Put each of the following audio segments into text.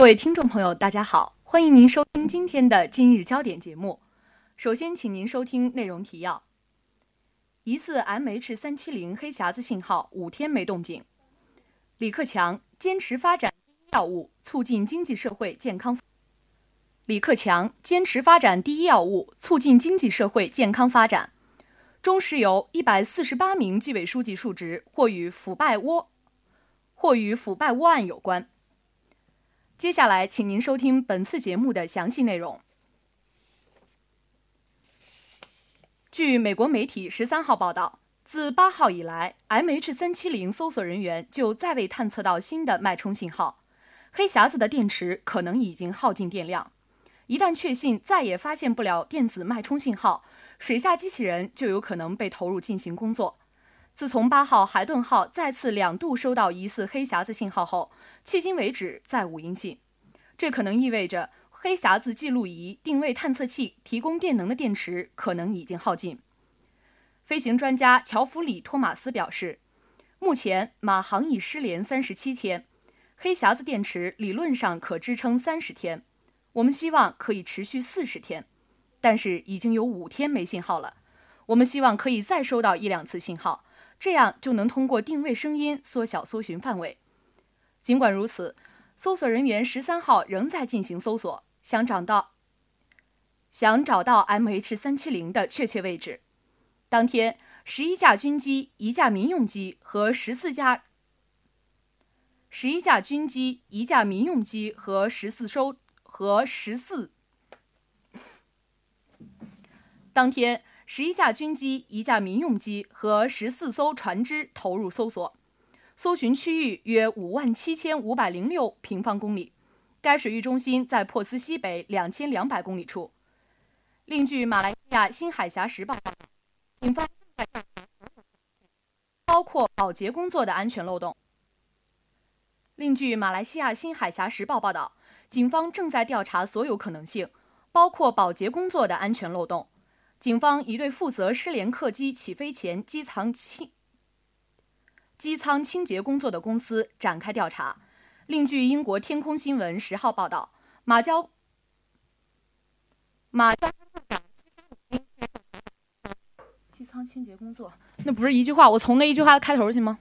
各位听众朋友，大家好，欢迎您收听今天的今日焦点节目。首先，请您收听内容提要：疑似 MH 三七零黑匣子信号五天没动静。李克强坚持发展第一要务，促进经济社会健康。李克强坚持发展第一要务，促进经济社会健康发展。中石油一百四十八名纪委书记述职，或与腐败窝，或与腐败窝案有关。接下来，请您收听本次节目的详细内容。据美国媒体十三号报道，自八号以来，MH 三七零搜索人员就再未探测到新的脉冲信号，黑匣子的电池可能已经耗尽电量。一旦确信再也发现不了电子脉冲信号，水下机器人就有可能被投入进行工作。自从八号海顿号再次两度收到疑似黑匣子信号后，迄今为止再无音信。这可能意味着黑匣子记录仪、定位探测器提供电能的电池可能已经耗尽。飞行专家乔弗里·托马斯表示，目前马航已失联三十七天，黑匣子电池理论上可支撑三十天，我们希望可以持续四十天，但是已经有五天没信号了。我们希望可以再收到一两次信号。这样就能通过定位声音缩小搜寻范围。尽管如此，搜索人员十三号仍在进行搜索，想找到想找到 MH 三七零的确切位置。当天，十一架军机、一架民用机和十四架十一架军机、一架民用机和十四艘和十四当天。十一架军机、一架民用机和十四艘船只投入搜索，搜寻区域约五万七千五百零六平方公里。该水域中心在珀斯西北两千两百公里处。另据马来西亚《新海峡时报》报道，警方正在调查包括保洁工作的安全漏洞。另据马来西亚《新海峡时报》报道，警方正在调查所有可能性，包括保洁工作的安全漏洞。警方已对负责失联客机起飞前机舱清机舱清洁工作的公司展开调查。另据英国天空新闻十号报道，马交马交机舱清洁工作，那不是一句话，我从那一句话开头行吗？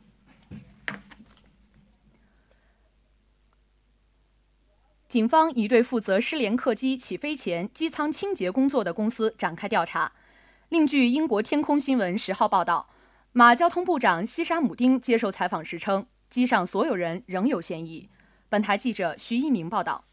警方已对负责失联客机起飞前机舱清洁工作的公司展开调查。另据英国天空新闻十号报道，马交通部长西沙姆丁接受采访时称，机上所有人仍有嫌疑。本台记者徐一鸣报道。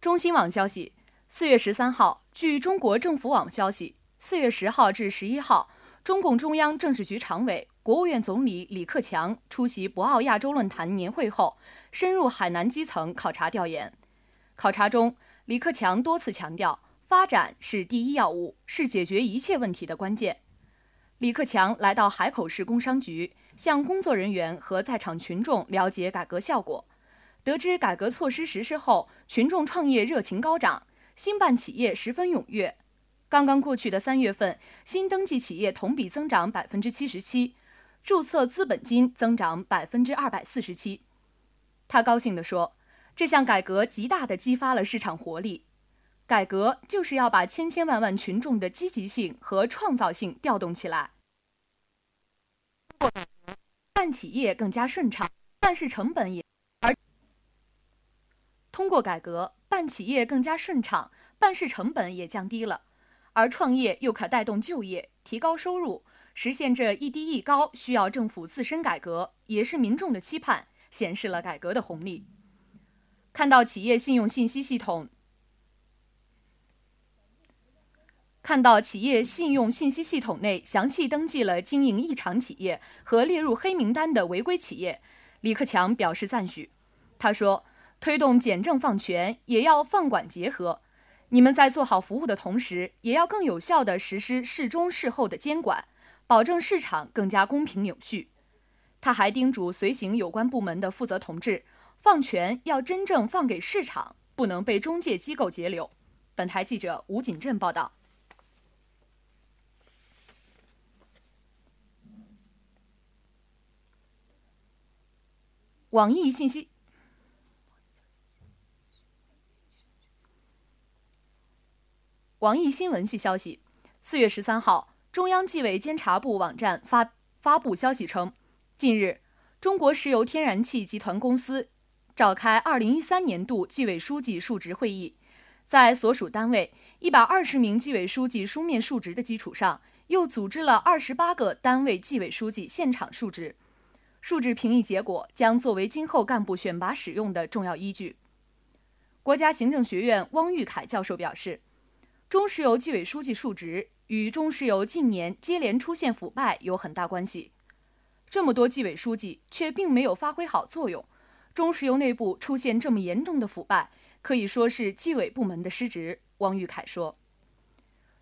中新网消息，四月十三号，据中国政府网消息，四月十号至十一号，中共中央政治局常委。国务院总理李克强出席博鳌亚洲论坛年会后，深入海南基层考察调研。考察中，李克强多次强调，发展是第一要务，是解决一切问题的关键。李克强来到海口市工商局，向工作人员和在场群众了解改革效果。得知改革措施实施后，群众创业热情高涨，新办企业十分踊跃。刚刚过去的三月份，新登记企业同比增长百分之七十七。注册资本金增长百分之二百四十七，他高兴地说：“这项改革极大地激发了市场活力。改革就是要把千千万万群众的积极性和创造性调动起来，办企业更加顺畅，办事成本也而通过改革办企业更加顺畅，办事成本也降低了，而创业又可带动就业，提高收入。”实现这一低一高，需要政府自身改革，也是民众的期盼，显示了改革的红利。看到企业信用信息系统，看到企业信用信息系统内详细登记了经营异常企业和列入黑名单的违规企业，李克强表示赞许。他说：“推动简政放权，也要放管结合。你们在做好服务的同时，也要更有效地实施事中事后的监管。”保证市场更加公平有序。他还叮嘱随行有关部门的负责同志，放权要真正放给市场，不能被中介机构截留。本台记者吴锦镇报道。网易信息。网易新闻系消息，四月十三号，中央纪委监察部网站发发布消息称，近日，中国石油天然气集团公司召开二零一三年度纪委书记述职会议，在所属单位一百二十名纪委书记书面述职的基础上，又组织了二十八个单位纪委书记现场述职。述职评议结果将作为今后干部选拔使用的重要依据。国家行政学院汪玉凯教授表示。中石油纪委书记述职与中石油近年接连出现腐败有很大关系。这么多纪委书记却并没有发挥好作用，中石油内部出现这么严重的腐败，可以说是纪委部门的失职。汪玉凯说。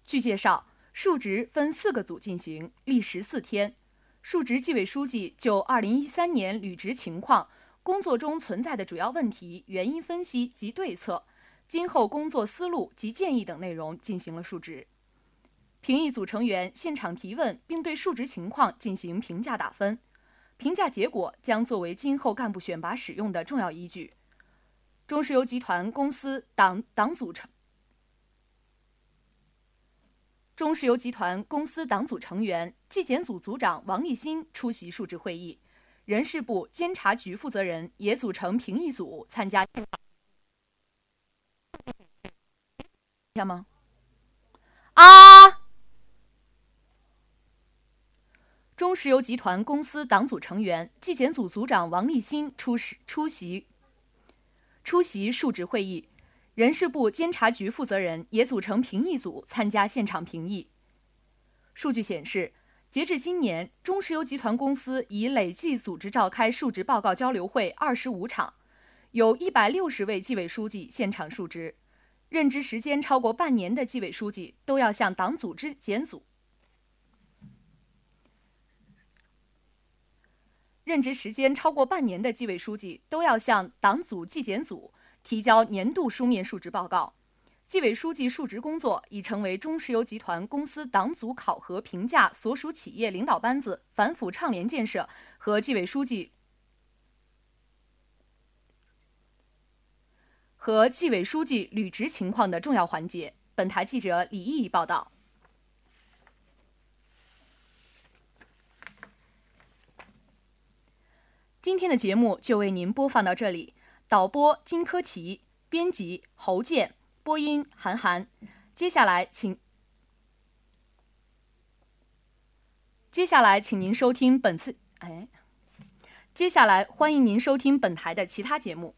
据介绍，述职分四个组进行，历时四天。述职纪委书记就2013年履职情况、工作中存在的主要问题、原因分析及对策。今后工作思路及建议等内容进行了述职，评议组成员现场提问，并对述职情况进行评价打分，评价结果将作为今后干部选拔使用的重要依据。中石油集团公司党党组成中石油集团公司党组成员、纪检组组长王立新出席述职会议，人事部监察局负责人也组成评议组参加。听吗？啊！中石油集团公司党组成员、纪检组组长王立新出席出席出席述职会议，人事部监察局负责人也组成评议组参加现场评议。数据显示，截至今年，中石油集团公司已累计组织召开述职报告交流会二十五场，有一百六十位纪委书记现场述职。任职时间超过半年的纪委书记都要向党组织检组。任职时间超过半年的纪委书记都要向党组纪检组提交年度书面述职报告。纪委书记述职工作已成为中石油集团公司党组考核评价所属企业领导班子反腐倡廉建设和纪委书记。和纪委书记履职情况的重要环节。本台记者李毅报道。今天的节目就为您播放到这里。导播金科奇，编辑侯健，播音韩寒。接下来，请接下来请您收听本次哎，接下来欢迎您收听本台的其他节目。